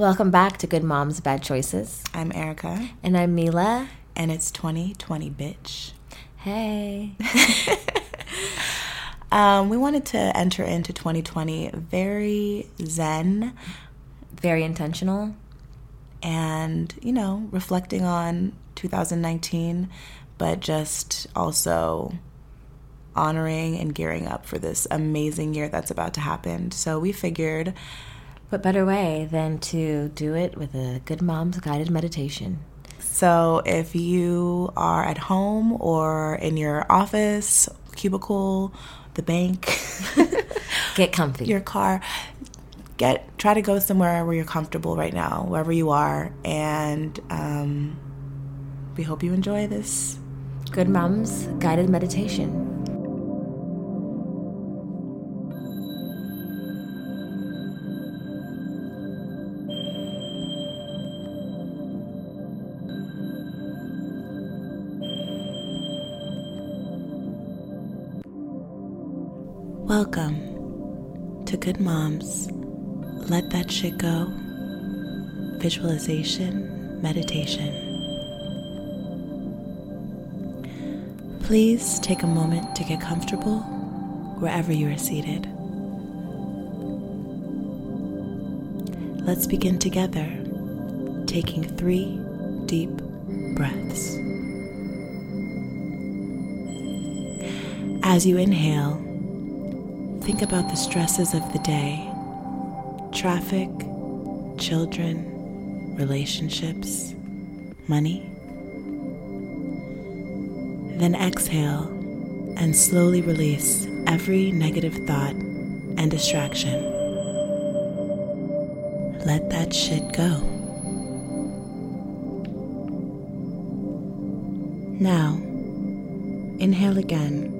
Welcome back to Good Moms Bad Choices. I'm Erica. And I'm Mila. And it's 2020, bitch. Hey. um, we wanted to enter into 2020 very zen, very intentional, and, you know, reflecting on 2019, but just also honoring and gearing up for this amazing year that's about to happen. So we figured. What better way than to do it with a good mom's guided meditation? So if you are at home or in your office, cubicle, the bank, get comfy. Your car, get try to go somewhere where you're comfortable right now, wherever you are, and um, we hope you enjoy this. Good Mom's guided meditation. Welcome to Good Moms. Let that shit go. Visualization, meditation. Please take a moment to get comfortable wherever you are seated. Let's begin together, taking three deep breaths. As you inhale, Think about the stresses of the day traffic, children, relationships, money. Then exhale and slowly release every negative thought and distraction. Let that shit go. Now, inhale again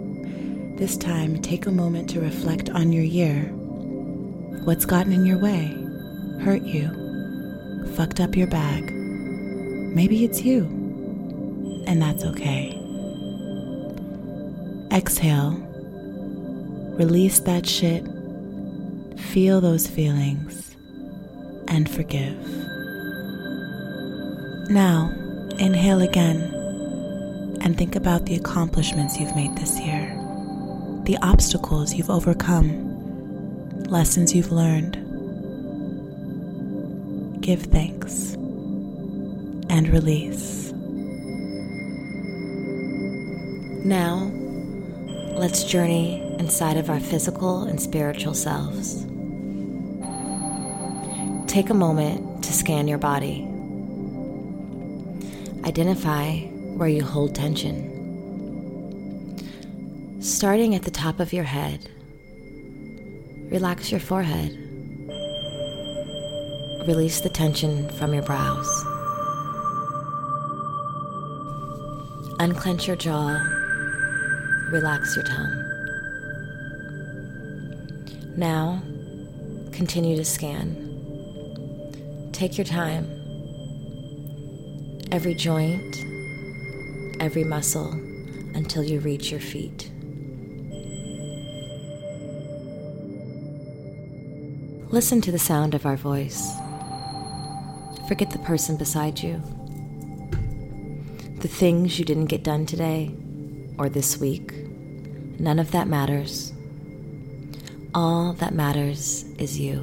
this time, take a moment to reflect on your year. What's gotten in your way? Hurt you? Fucked up your bag? Maybe it's you. And that's okay. Exhale. Release that shit. Feel those feelings. And forgive. Now, inhale again and think about the accomplishments you've made this year the obstacles you've overcome, lessons you've learned. Give thanks and release. Now, let's journey inside of our physical and spiritual selves. Take a moment to scan your body. Identify where you hold tension. Starting at the top of your head, relax your forehead. Release the tension from your brows. Unclench your jaw. Relax your tongue. Now, continue to scan. Take your time. Every joint, every muscle until you reach your feet. Listen to the sound of our voice. Forget the person beside you. The things you didn't get done today or this week. None of that matters. All that matters is you.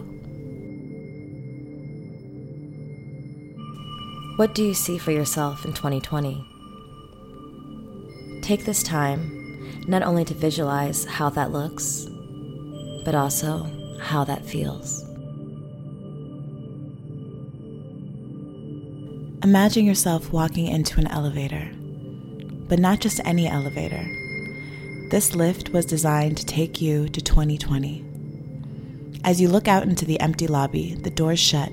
What do you see for yourself in 2020? Take this time not only to visualize how that looks, but also how that feels. Imagine yourself walking into an elevator, but not just any elevator. This lift was designed to take you to 2020. As you look out into the empty lobby, the doors shut,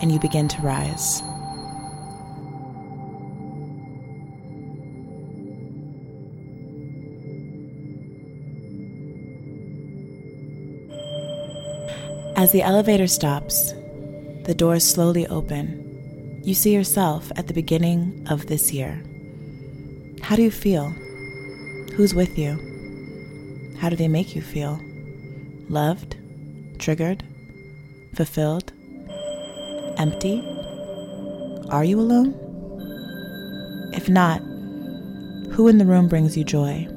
and you begin to rise. As the elevator stops, the doors slowly open. You see yourself at the beginning of this year. How do you feel? Who's with you? How do they make you feel? Loved? Triggered? Fulfilled? empty? Are you alone? If not, who in the room brings you joy?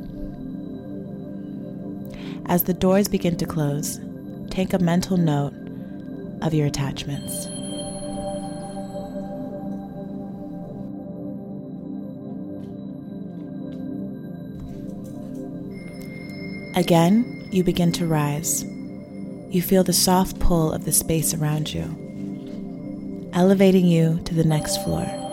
As the doors begin to close, take a mental note of your attachments. Again, you begin to rise. You feel the soft pull of the space around you, elevating you to the next floor.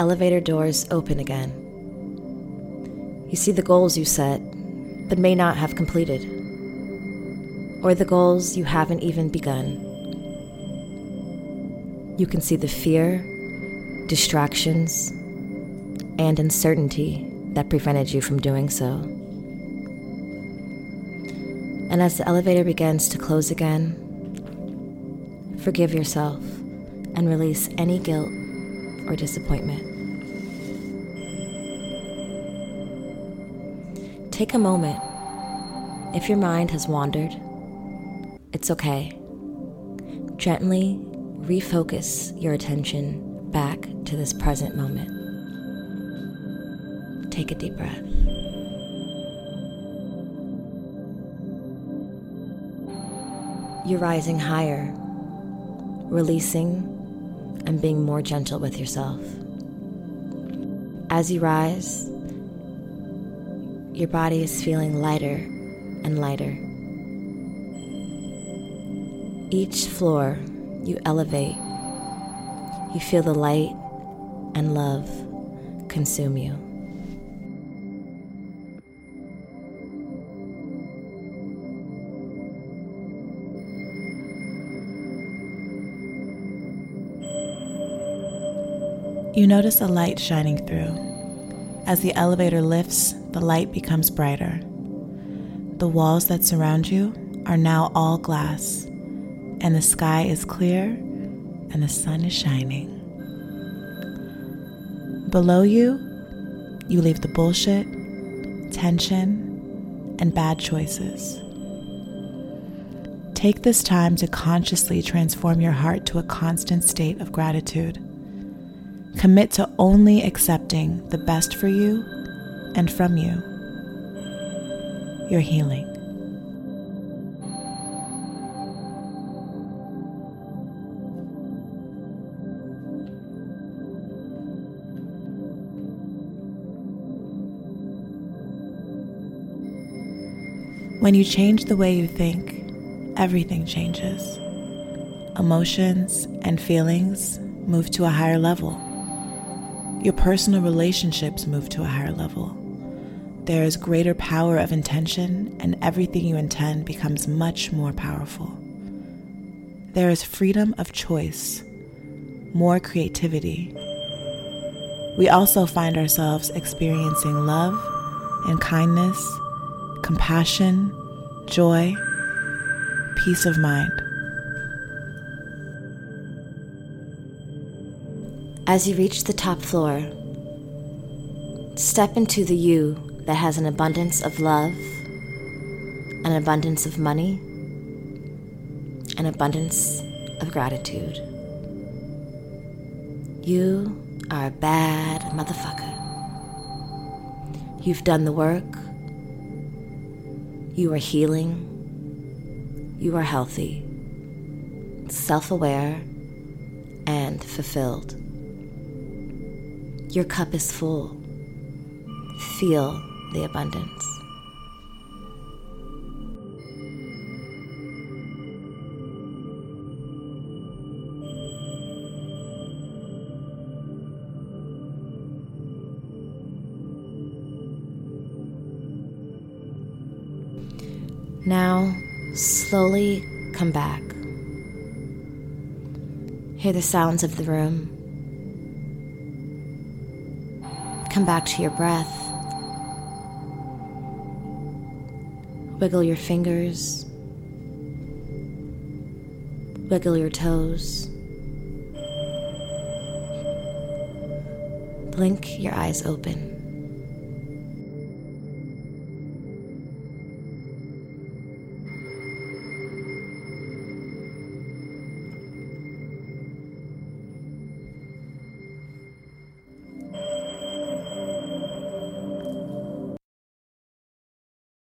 Elevator doors open again. You see the goals you set, but may not have completed, or the goals you haven't even begun. You can see the fear, distractions, and uncertainty that prevented you from doing so. And as the elevator begins to close again, forgive yourself and release any guilt or disappointment. Take a moment. If your mind has wandered, it's okay. Gently refocus your attention back to this present moment. Take a deep breath. You're rising higher, releasing and being more gentle with yourself. As you rise, your body is feeling lighter and lighter. Each floor you elevate, you feel the light and love consume you. You notice a light shining through. As the elevator lifts, the light becomes brighter. The walls that surround you are now all glass, and the sky is clear and the sun is shining. Below you, you leave the bullshit, tension, and bad choices. Take this time to consciously transform your heart to a constant state of gratitude. Commit to only accepting the best for you and from you. Your healing. When you change the way you think, everything changes. Emotions and feelings move to a higher level. Your personal relationships move to a higher level. There is greater power of intention, and everything you intend becomes much more powerful. There is freedom of choice, more creativity. We also find ourselves experiencing love and kindness compassion, joy, peace of mind. As you reach the top floor, step into the you that has an abundance of love, an abundance of money, an abundance of gratitude. You are a bad motherfucker. You've done the work you are healing. You are healthy, self aware, and fulfilled. Your cup is full. Feel the abundance. Now, slowly come back. Hear the sounds of the room. Come back to your breath. Wiggle your fingers. Wiggle your toes. Blink your eyes open.